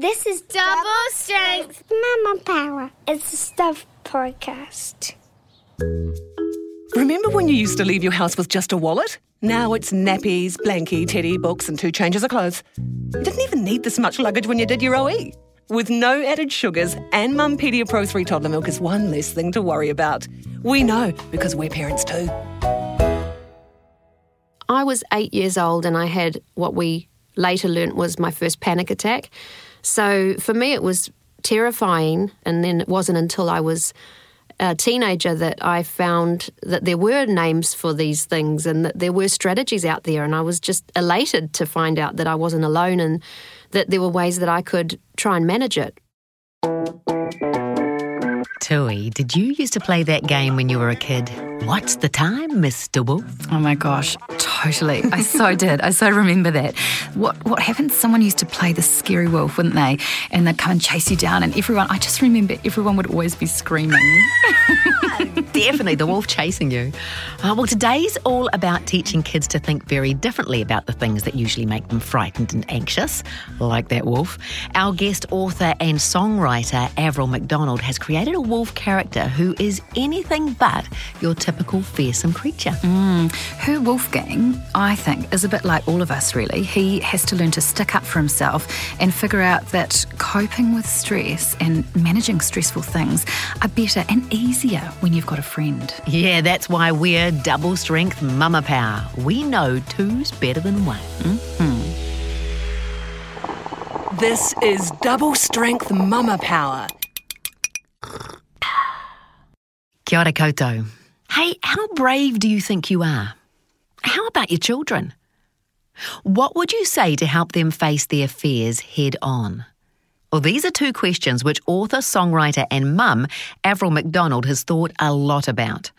This is Double Strength Mama Power. It's a Stuff podcast. Remember when you used to leave your house with just a wallet? Now it's nappies, blankie, teddy, books, and two changes of clothes. You didn't even need this much luggage when you did your OE. With no added sugars Anmum Pedia Pro 3 toddler milk is one less thing to worry about. We know because we're parents too. I was eight years old and I had what we later learnt was my first panic attack. So for me, it was terrifying. And then it wasn't until I was a teenager that I found that there were names for these things and that there were strategies out there. And I was just elated to find out that I wasn't alone and that there were ways that I could try and manage it. Tui, did you used to play that game when you were a kid? What's the time, Mr. Wolf? Oh my gosh, totally. I so did. I so remember that. What what happened? Someone used to play the scary wolf, wouldn't they? And they'd come and chase you down, and everyone. I just remember everyone would always be screaming. Definitely the wolf chasing you. Uh, well, today's all about teaching kids to think very differently about the things that usually make them frightened and anxious, like that wolf. Our guest author and songwriter Avril McDonald has created a wolf character who is anything but your typical fearsome creature. Mm. Her Wolfgang, I think, is a bit like all of us, really. He has to learn to stick up for himself and figure out that coping with stress and managing stressful things are better and easier when you've got a friend. Yeah, that's why we're double strength mama power. We know two's better than one. Mm-hmm. This is double strength mama power. Kia ora koutou. Hey, how brave do you think you are? How about your children? What would you say to help them face their fears head on? Well, these are two questions which author, songwriter, and mum Avril McDonald has thought a lot about.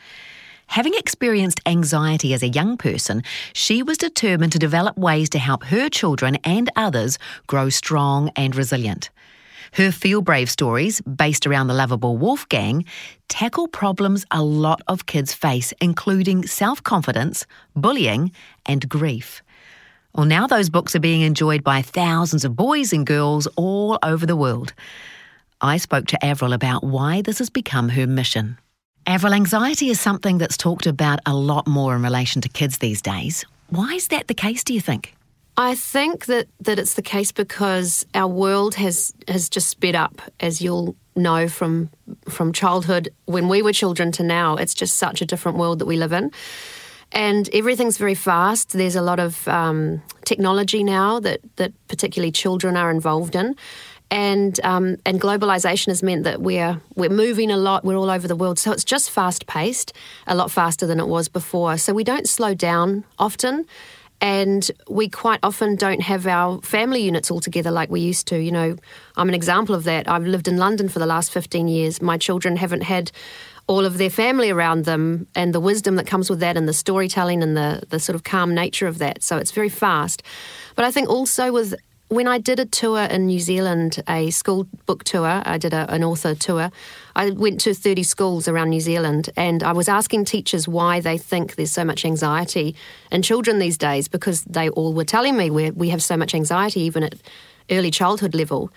Having experienced anxiety as a young person, she was determined to develop ways to help her children and others grow strong and resilient. Her Feel Brave stories, based around the lovable Wolfgang, tackle problems a lot of kids face, including self confidence, bullying, and grief. Well, now those books are being enjoyed by thousands of boys and girls all over the world. I spoke to Avril about why this has become her mission. Avril, anxiety is something that's talked about a lot more in relation to kids these days. Why is that the case, do you think? I think that, that it's the case because our world has has just sped up, as you'll know from from childhood when we were children to now. It's just such a different world that we live in, and everything's very fast. There's a lot of um, technology now that that particularly children are involved in. And um, and globalization has meant that we're we're moving a lot. We're all over the world, so it's just fast paced, a lot faster than it was before. So we don't slow down often and we quite often don't have our family units all together like we used to. You know, I'm an example of that. I've lived in London for the last 15 years. My children haven't had all of their family around them and the wisdom that comes with that and the storytelling and the, the sort of calm nature of that. So it's very fast. But I think also with when I did a tour in New Zealand, a school book tour, I did a, an author tour. I went to 30 schools around New Zealand and I was asking teachers why they think there's so much anxiety in children these days because they all were telling me we we have so much anxiety even at early childhood level.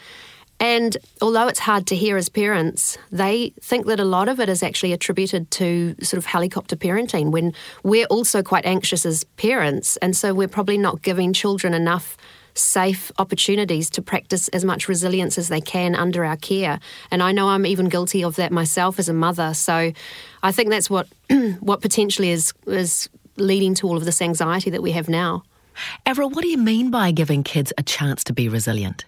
And although it's hard to hear as parents, they think that a lot of it is actually attributed to sort of helicopter parenting when we're also quite anxious as parents. And so we're probably not giving children enough safe opportunities to practice as much resilience as they can under our care. And I know I'm even guilty of that myself as a mother. So I think that's what what potentially is is leading to all of this anxiety that we have now. Avril, what do you mean by giving kids a chance to be resilient?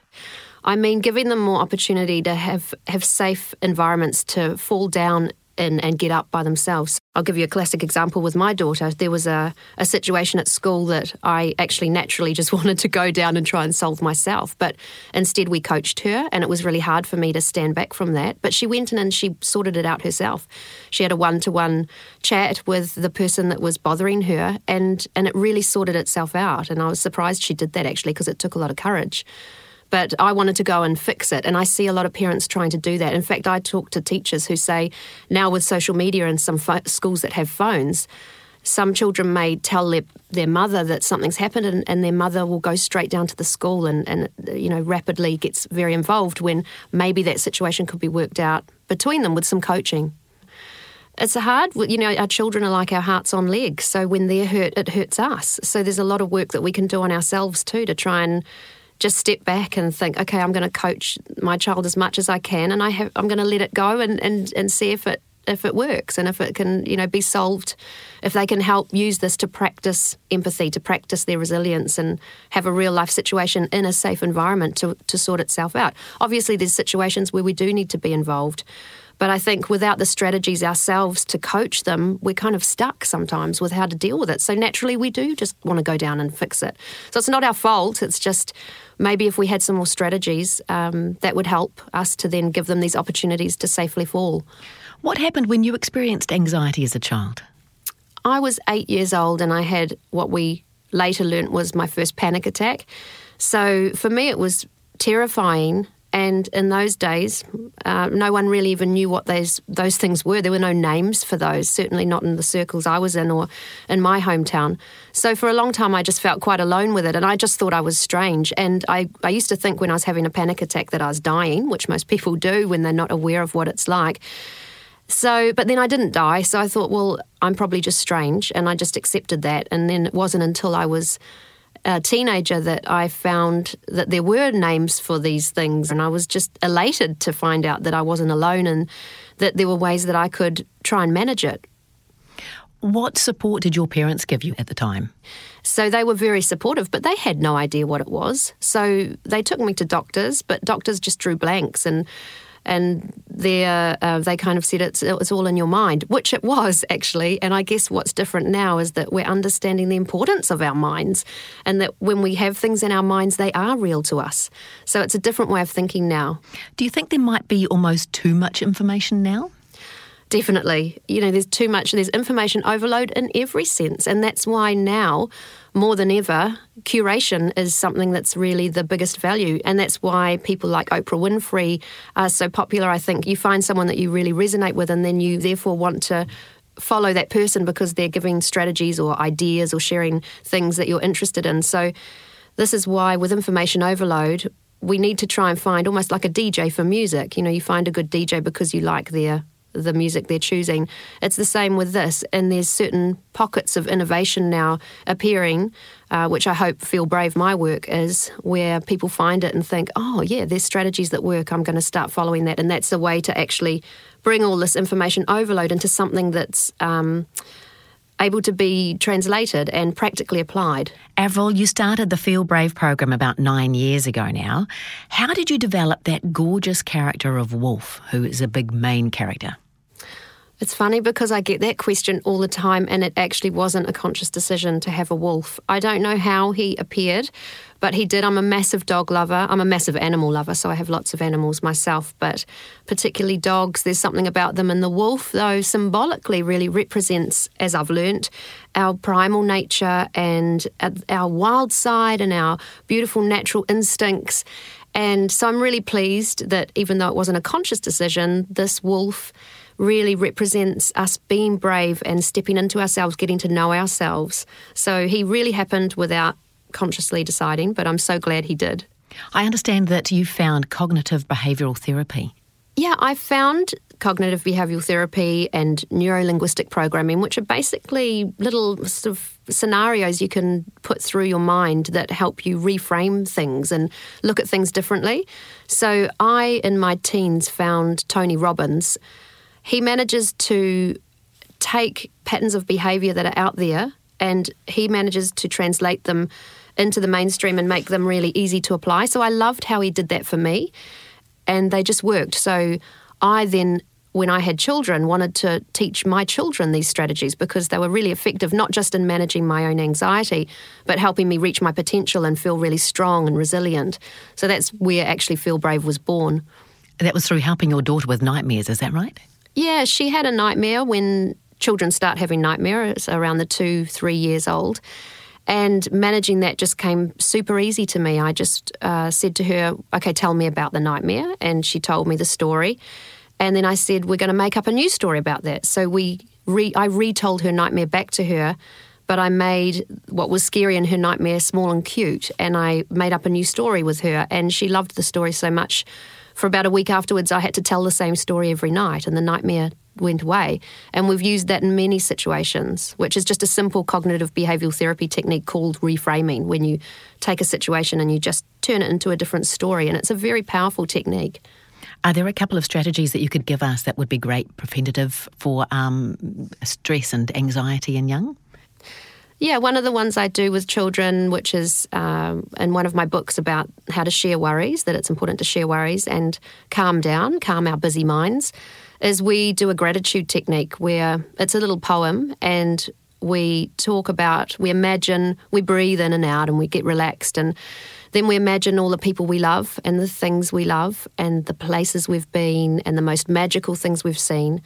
I mean giving them more opportunity to have have safe environments to fall down in and get up by themselves. I'll give you a classic example with my daughter. There was a, a situation at school that I actually naturally just wanted to go down and try and solve myself. But instead, we coached her, and it was really hard for me to stand back from that. But she went in and she sorted it out herself. She had a one to one chat with the person that was bothering her, and, and it really sorted itself out. And I was surprised she did that actually because it took a lot of courage but I wanted to go and fix it. And I see a lot of parents trying to do that. In fact, I talk to teachers who say now with social media and some fo- schools that have phones, some children may tell their, their mother that something's happened and, and their mother will go straight down to the school and, and you know rapidly gets very involved when maybe that situation could be worked out between them with some coaching it's hard you know our children are like our hearts on legs so when they're hurt it hurts us so there's a lot of work that we can do on ourselves too to try and just step back and think okay i'm going to coach my child as much as i can and i have i'm going to let it go and, and, and see if it if it works and if it can, you know, be solved, if they can help use this to practice empathy, to practice their resilience and have a real life situation in a safe environment to, to sort itself out. Obviously, there's situations where we do need to be involved. But I think without the strategies ourselves to coach them, we're kind of stuck sometimes with how to deal with it. So naturally, we do just want to go down and fix it. So it's not our fault. It's just maybe if we had some more strategies, um, that would help us to then give them these opportunities to safely fall. What happened when you experienced anxiety as a child? I was eight years old and I had what we later learnt was my first panic attack. So for me, it was terrifying. And in those days, uh, no one really even knew what those those things were. There were no names for those, certainly not in the circles I was in or in my hometown. So for a long time, I just felt quite alone with it, and I just thought I was strange. And I, I used to think when I was having a panic attack that I was dying, which most people do when they're not aware of what it's like. So, but then I didn't die. So I thought, well, I'm probably just strange. And I just accepted that. And then it wasn't until I was a teenager that I found that there were names for these things. And I was just elated to find out that I wasn't alone and that there were ways that I could try and manage it. What support did your parents give you at the time? So they were very supportive, but they had no idea what it was. So they took me to doctors, but doctors just drew blanks and and they uh, they kind of said it's it's all in your mind, which it was actually. And I guess what's different now is that we're understanding the importance of our minds, and that when we have things in our minds, they are real to us. So it's a different way of thinking now. Do you think there might be almost too much information now? Definitely. You know, there's too much, there's information overload in every sense. And that's why now, more than ever, curation is something that's really the biggest value. And that's why people like Oprah Winfrey are so popular. I think you find someone that you really resonate with, and then you therefore want to follow that person because they're giving strategies or ideas or sharing things that you're interested in. So, this is why, with information overload, we need to try and find almost like a DJ for music. You know, you find a good DJ because you like their the music they're choosing. It's the same with this, and there's certain pockets of innovation now appearing, uh, which I hope Feel Brave, my work, is where people find it and think, oh, yeah, there's strategies that work. I'm going to start following that. And that's a way to actually bring all this information overload into something that's. Um, able to be translated and practically applied. Avril, you started the Feel Brave program about nine years ago now. How did you develop that gorgeous character of Wolf, who is a big main character? It's funny because I get that question all the time, and it actually wasn't a conscious decision to have a wolf. I don't know how he appeared, but he did. I'm a massive dog lover. I'm a massive animal lover, so I have lots of animals myself, but particularly dogs. There's something about them. And the wolf, though, symbolically really represents, as I've learnt, our primal nature and our wild side and our beautiful natural instincts. And so I'm really pleased that even though it wasn't a conscious decision, this wolf really represents us being brave and stepping into ourselves, getting to know ourselves. So he really happened without consciously deciding, but I'm so glad he did. I understand that you found cognitive behavioural therapy. Yeah, I found cognitive behavioural therapy and neuro linguistic programming, which are basically little sort of scenarios you can put through your mind that help you reframe things and look at things differently. So I, in my teens, found Tony Robbins he manages to take patterns of behavior that are out there and he manages to translate them into the mainstream and make them really easy to apply. So I loved how he did that for me and they just worked. So I then when I had children, wanted to teach my children these strategies because they were really effective, not just in managing my own anxiety, but helping me reach my potential and feel really strong and resilient. So that's where actually Feel Brave was born. That was through helping your daughter with nightmares, is that right? Yeah, she had a nightmare when children start having nightmares around the two, three years old. And managing that just came super easy to me. I just uh, said to her, okay, tell me about the nightmare. And she told me the story. And then I said, we're going to make up a new story about that. So we re- I retold her nightmare back to her, but I made what was scary in her nightmare small and cute, and I made up a new story with her, and she loved the story so much. For about a week afterwards, I had to tell the same story every night, and the nightmare went away. And we've used that in many situations, which is just a simple cognitive behavioral therapy technique called reframing, when you take a situation and you just turn it into a different story. And it's a very powerful technique. Are there a couple of strategies that you could give us that would be great preventative for um, stress and anxiety in young? Yeah, one of the ones I do with children, which is um, in one of my books about how to share worries, that it's important to share worries and calm down, calm our busy minds, is we do a gratitude technique where it's a little poem and we talk about, we imagine, we breathe in and out and we get relaxed and then we imagine all the people we love and the things we love and the places we've been and the most magical things we've seen.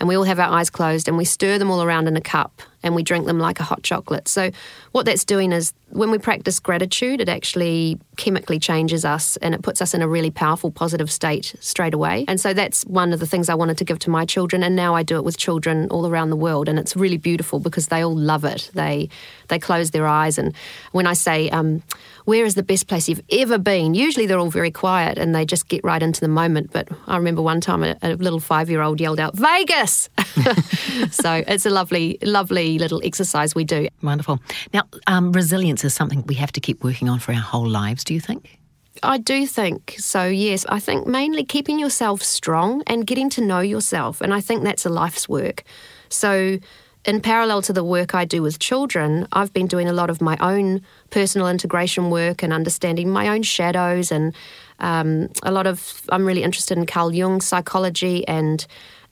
And we all have our eyes closed and we stir them all around in a cup and we drink them like a hot chocolate. So, what that's doing is when we practice gratitude, it actually chemically changes us and it puts us in a really powerful, positive state straight away. And so, that's one of the things I wanted to give to my children. And now I do it with children all around the world. And it's really beautiful because they all love it. They, they close their eyes. And when I say, um, where is the best place you've ever been? Usually they're all very quiet and they just get right into the moment. But I remember one time a, a little five year old yelled out, Vegas! so it's a lovely, lovely little exercise we do. Wonderful. Now, um, resilience is something we have to keep working on for our whole lives, do you think? I do think so, yes. I think mainly keeping yourself strong and getting to know yourself. And I think that's a life's work. So, in parallel to the work I do with children, I've been doing a lot of my own personal integration work and understanding my own shadows. And um, a lot of, I'm really interested in Carl Jung's psychology and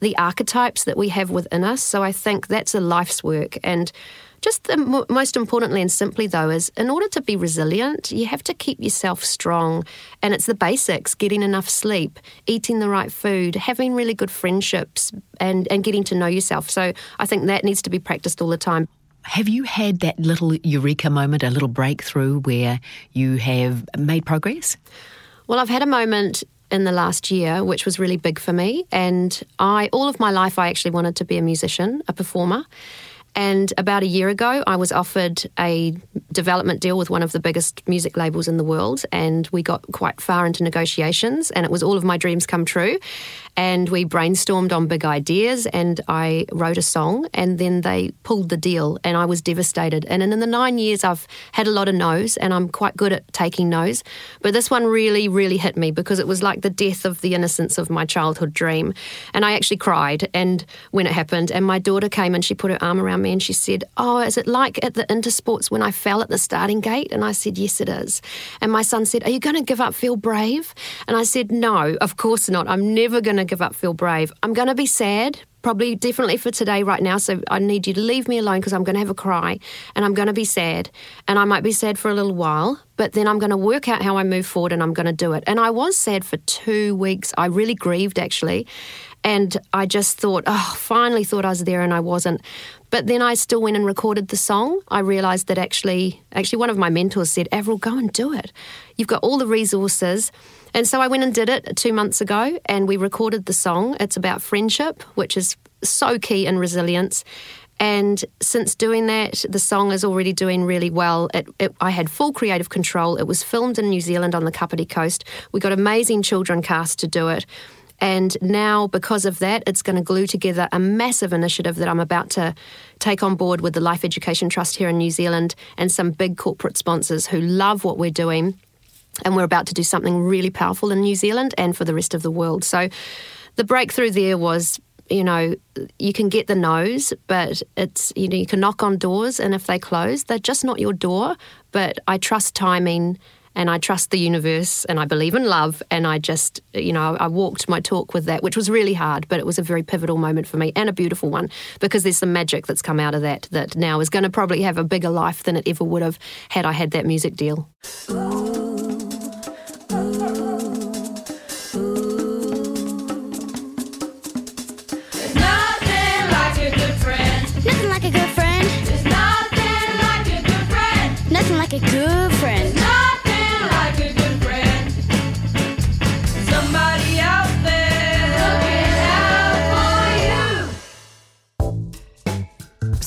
the archetypes that we have within us. So I think that's a life's work. And just the most importantly and simply, though, is in order to be resilient, you have to keep yourself strong. And it's the basics getting enough sleep, eating the right food, having really good friendships, and, and getting to know yourself. So I think that needs to be practiced all the time. Have you had that little eureka moment, a little breakthrough where you have made progress? Well, I've had a moment in the last year, which was really big for me. And I, all of my life, I actually wanted to be a musician, a performer. And about a year ago, I was offered a development deal with one of the biggest music labels in the world. And we got quite far into negotiations, and it was all of my dreams come true. And we brainstormed on big ideas, and I wrote a song, and then they pulled the deal, and I was devastated. And in the nine years, I've had a lot of no's, and I'm quite good at taking no's. But this one really, really hit me because it was like the death of the innocence of my childhood dream. And I actually cried and when it happened, and my daughter came and she put her arm around me and she said, Oh, is it like at the Intersports when I fell at the starting gate? And I said, Yes, it is. And my son said, Are you going to give up Feel Brave? And I said, No, of course not. I'm never going to give up Feel Brave. I'm going to be sad, probably definitely for today right now. So I need you to leave me alone because I'm going to have a cry and I'm going to be sad. And I might be sad for a little while, but then I'm going to work out how I move forward and I'm going to do it. And I was sad for two weeks. I really grieved actually. And I just thought, oh, finally thought I was there and I wasn't. But then I still went and recorded the song. I realised that actually, actually one of my mentors said, Avril, go and do it. You've got all the resources. And so I went and did it two months ago and we recorded the song. It's about friendship, which is so key in resilience. And since doing that, the song is already doing really well. It, it, I had full creative control. It was filmed in New Zealand on the Kapiti Coast. We got amazing children cast to do it. And now, because of that, it's going to glue together a massive initiative that I'm about to take on board with the Life Education Trust here in New Zealand and some big corporate sponsors who love what we're doing. And we're about to do something really powerful in New Zealand and for the rest of the world. So the breakthrough there was you know, you can get the no's, but it's, you know, you can knock on doors and if they close, they're just not your door. But I trust timing and I trust the universe and I believe in love. And I just, you know, I walked my talk with that, which was really hard, but it was a very pivotal moment for me and a beautiful one because there's some magic that's come out of that that now is going to probably have a bigger life than it ever would have had I had that music deal.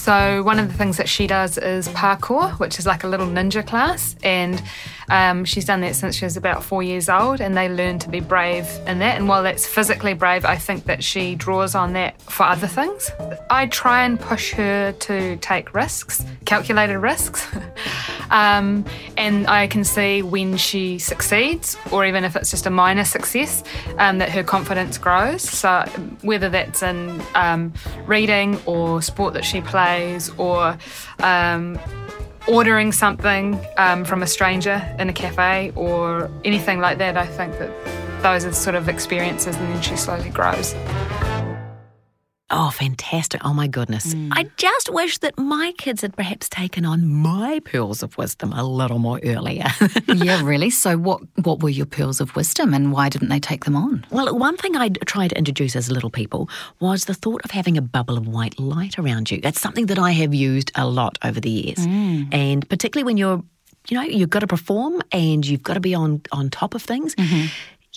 So, one of the things that she does is parkour, which is like a little ninja class. And um, she's done that since she was about four years old, and they learn to be brave in that. And while that's physically brave, I think that she draws on that for other things. I try and push her to take risks, calculated risks. um, and I can see when she succeeds, or even if it's just a minor success, um, that her confidence grows. So, whether that's in um, reading or sport that she plays, or um, ordering something um, from a stranger in a cafe or anything like that, I think that those are sort of experiences and then she slowly grows. Oh, fantastic. Oh, my goodness. Mm. I just wish that my kids had perhaps taken on my pearls of wisdom a little more earlier. yeah, really. So, what what were your pearls of wisdom, and why didn't they take them on? well, one thing I tried to introduce as little people was the thought of having a bubble of white light around you. That's something that I have used a lot over the years. Mm. And particularly when you're, you know, you've got to perform and you've got to be on, on top of things. Mm-hmm.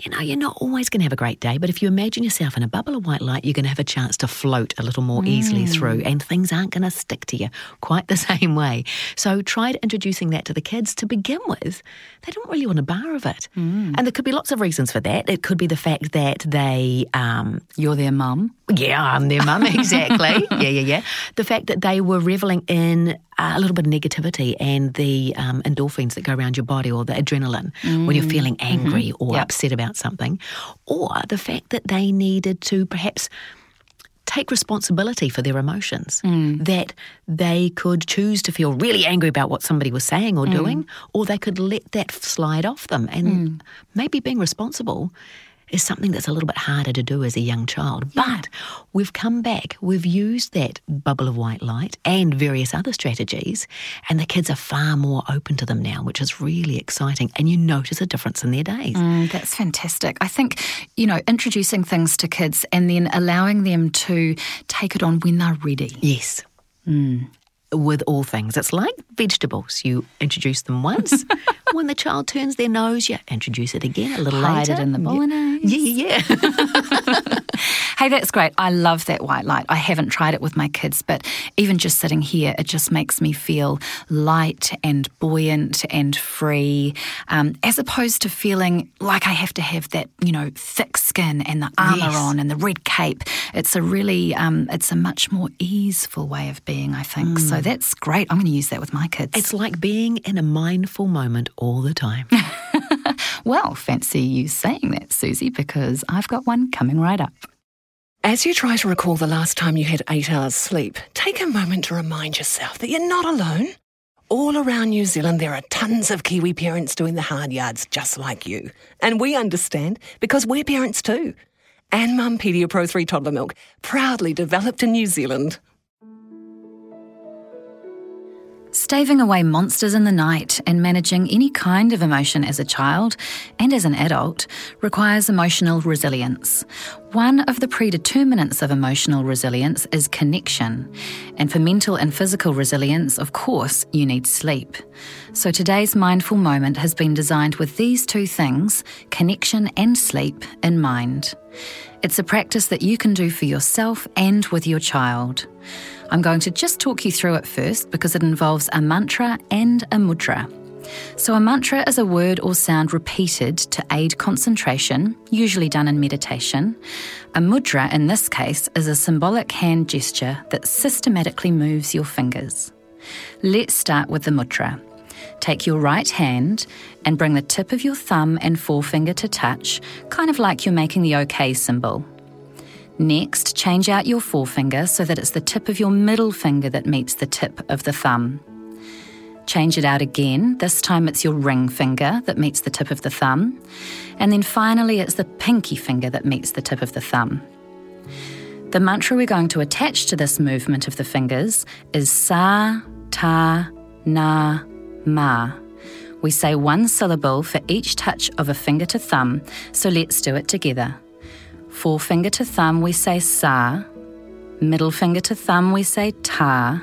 You know, you're not always going to have a great day, but if you imagine yourself in a bubble of white light, you're going to have a chance to float a little more easily through, and things aren't going to stick to you quite the same way. So, tried introducing that to the kids to begin with. They don't really want a bar of it. And there could be lots of reasons for that. It could be the fact that they, um, You're their mum. yeah, I'm their mum, exactly. yeah, yeah, yeah. The fact that they were reveling in Uh, a little bit of negativity and the um, endorphins that go around your body or the adrenaline when you're feeling mm-hmm. angry or Yep. upset about something, or the fact that they needed to perhaps take responsibility for their emotions. Mm. That they could choose to feel really angry about what somebody was saying or mm. doing, or they could let that slide off them. And mm. maybe being responsible is something that's a little bit harder to do as a young child. But we've come back, we've used that bubble of white light and various other strategies, and the kids are far more open to them now, which is really exciting. And you notice a difference in their days. Mm, that's fantastic. I think, you know, introducing things to kids and then allowing them to take it on when they're ready. Yes. With all things, it's like vegetables. You introduce them once. when the child turns their nose, you introduce it again a little Hide later. it in the bolognese. Yeah, yeah, yeah. Hey, that's great. I love that white light. I haven't tried it with my kids, but even just sitting here, it just makes me feel light and buoyant and free, um, as opposed to feeling like I have to have that, you know, thick skin and the armour Yes. on and the red cape. It's a really, um, it's a much more easeful way of being, I think. So that's great. I'm going to use that with my kids. It's like being in a mindful moment all the time. well, fancy you saying that, Susie, because I've got one coming right up. As you try to recall the last time you had eight hours sleep, take a moment to remind yourself that you're not alone. All around New Zealand, there are tons of Kiwi parents doing the hard yards just like you. And we understand because we're parents too. Anmum Pedia Pro 3 toddler milk, proudly developed in New Zealand. Staving away monsters in the night and managing any kind of emotion as a child and as an adult requires emotional resilience. One of the predeterminants of emotional resilience is connection. And for mental and physical resilience, of course, you need sleep. So today's mindful moment has been designed with these two things, connection and sleep, in mind. It's a practice that you can do for yourself and with your child. I'm going to just talk you through it first because it involves a mantra and a mudra. So, a mantra is a word or sound repeated to aid concentration, usually done in meditation. A mudra, in this case, is a symbolic hand gesture that systematically moves your fingers. Let's start with the mudra. Take your right hand and bring the tip of your thumb and forefinger to touch, kind of like you're making the OK symbol. Next, change out your forefinger so that it's the tip of your middle finger that meets the tip of the thumb. Change it out again. This time it's your ring finger that meets the tip of the thumb. And then finally, it's the pinky finger that meets the tip of the thumb. The mantra we're going to attach to this movement of the fingers is Sa, Ta, Na, Ma. We say one syllable for each touch of a finger to thumb, so let's do it together. Forefinger to thumb, we say Sa. Middle finger to thumb, we say Ta.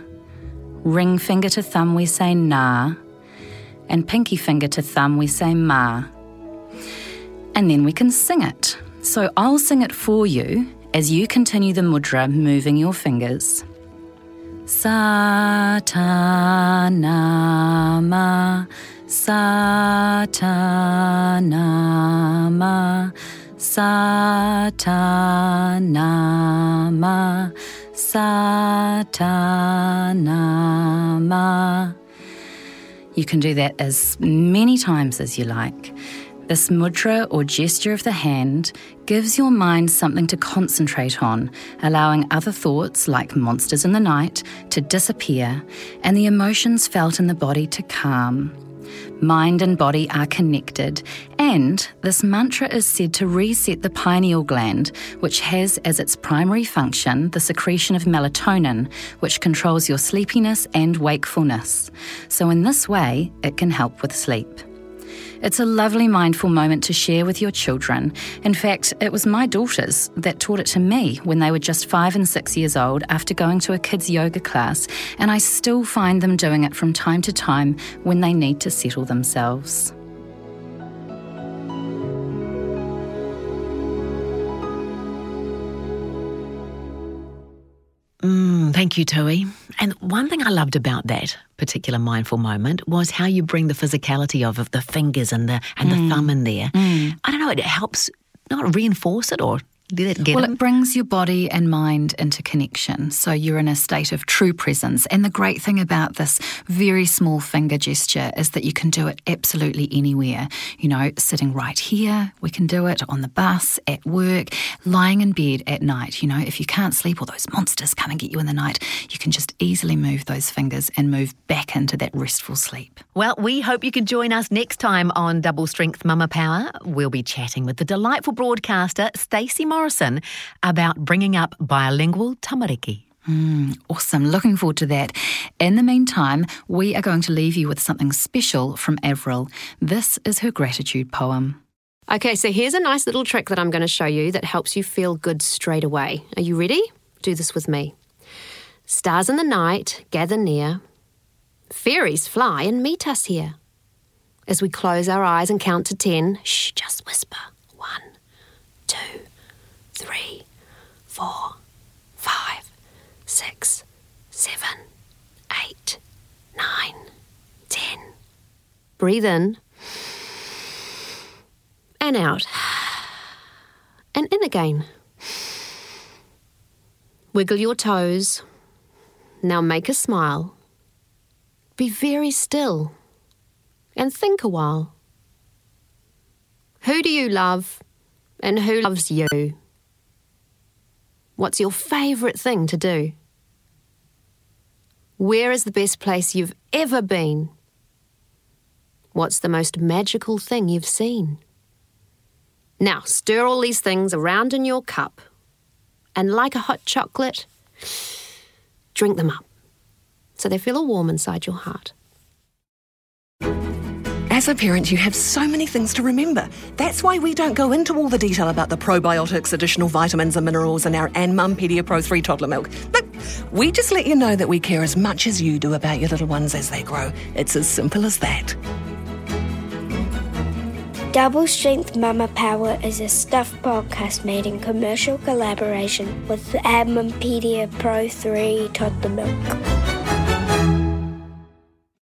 Ring finger to thumb, we say Na. And pinky finger to thumb, we say Ma. And then we can sing it. So I'll sing it for you as you continue the mudra moving your fingers. Satanama, Satanama, Satanama, Satanama. You can do that as many times as you like. This mudra or gesture of the hand gives your mind something to concentrate on, allowing other thoughts like monsters in the night to disappear and the emotions felt in the body to calm. Mind and body are connected, and this mantra is said to reset the pineal gland, which has as its primary function the secretion of melatonin, which controls your sleepiness and wakefulness. So, in this way, it can help with sleep. It's a lovely mindful moment to share with your children. In fact, it was my daughters that taught it to me when they were just five and six years old after going to a kids' yoga class, and I still find them doing it from time to time when they need to settle themselves. Mm, thank you, Tui. And one thing I loved about that particular mindful moment was how you bring the physicality of, of the fingers and the and the thumb in there. I don't know, it helps not reinforce it or let it get Well, it brings your body and mind into connection. So you're in a state of true presence. And the great thing about this very small finger gesture is that you can do it absolutely anywhere. You know, sitting right here, we can do it on the bus, at work, lying in bed at night. You know, if you can't sleep or those monsters come and get you in the night, you can just easily move those fingers and move back into that restful sleep. Well, we hope you can join us next time on Double Strength Mama Power. We'll be chatting with the delightful broadcaster Stacey Morrison about bringing up bilingual tamariki. Hmm, awesome. Looking forward to that. In the meantime, we are going to leave you with something special from Avril. This is her gratitude poem. Okay, so here's a nice little trick that I'm going to show you that helps you feel good straight away. Are you ready? Do this with me. Stars in the night gather near. Fairies fly and meet us here. As we close our eyes and count to ten, shh, just whisper. One, two, three, four, five, six, seven, eight, nine, ten. Breathe in and out, and in again. Wiggle your toes. Now make a smile. Be very still and think a while. Who do you love and who loves you? What's your favourite thing to do? Where is the best place you've ever been? What's the most magical thing you've seen? Now, stir all these things around in your cup, and like a hot chocolate, drink them up so they feel all warm inside your heart. As a parent, you have so many things to remember. That's why we don't go into all the detail about the probiotics, additional vitamins and minerals in our Anmum Pedia Pro 3 toddler milk. But we just let you know that we care as much as you do about your little ones as they grow. It's as simple as that. Double Strength Mama Power is a stuffed podcast made in commercial collaboration with the Anmum Pedia Pro 3 Toddler Milk.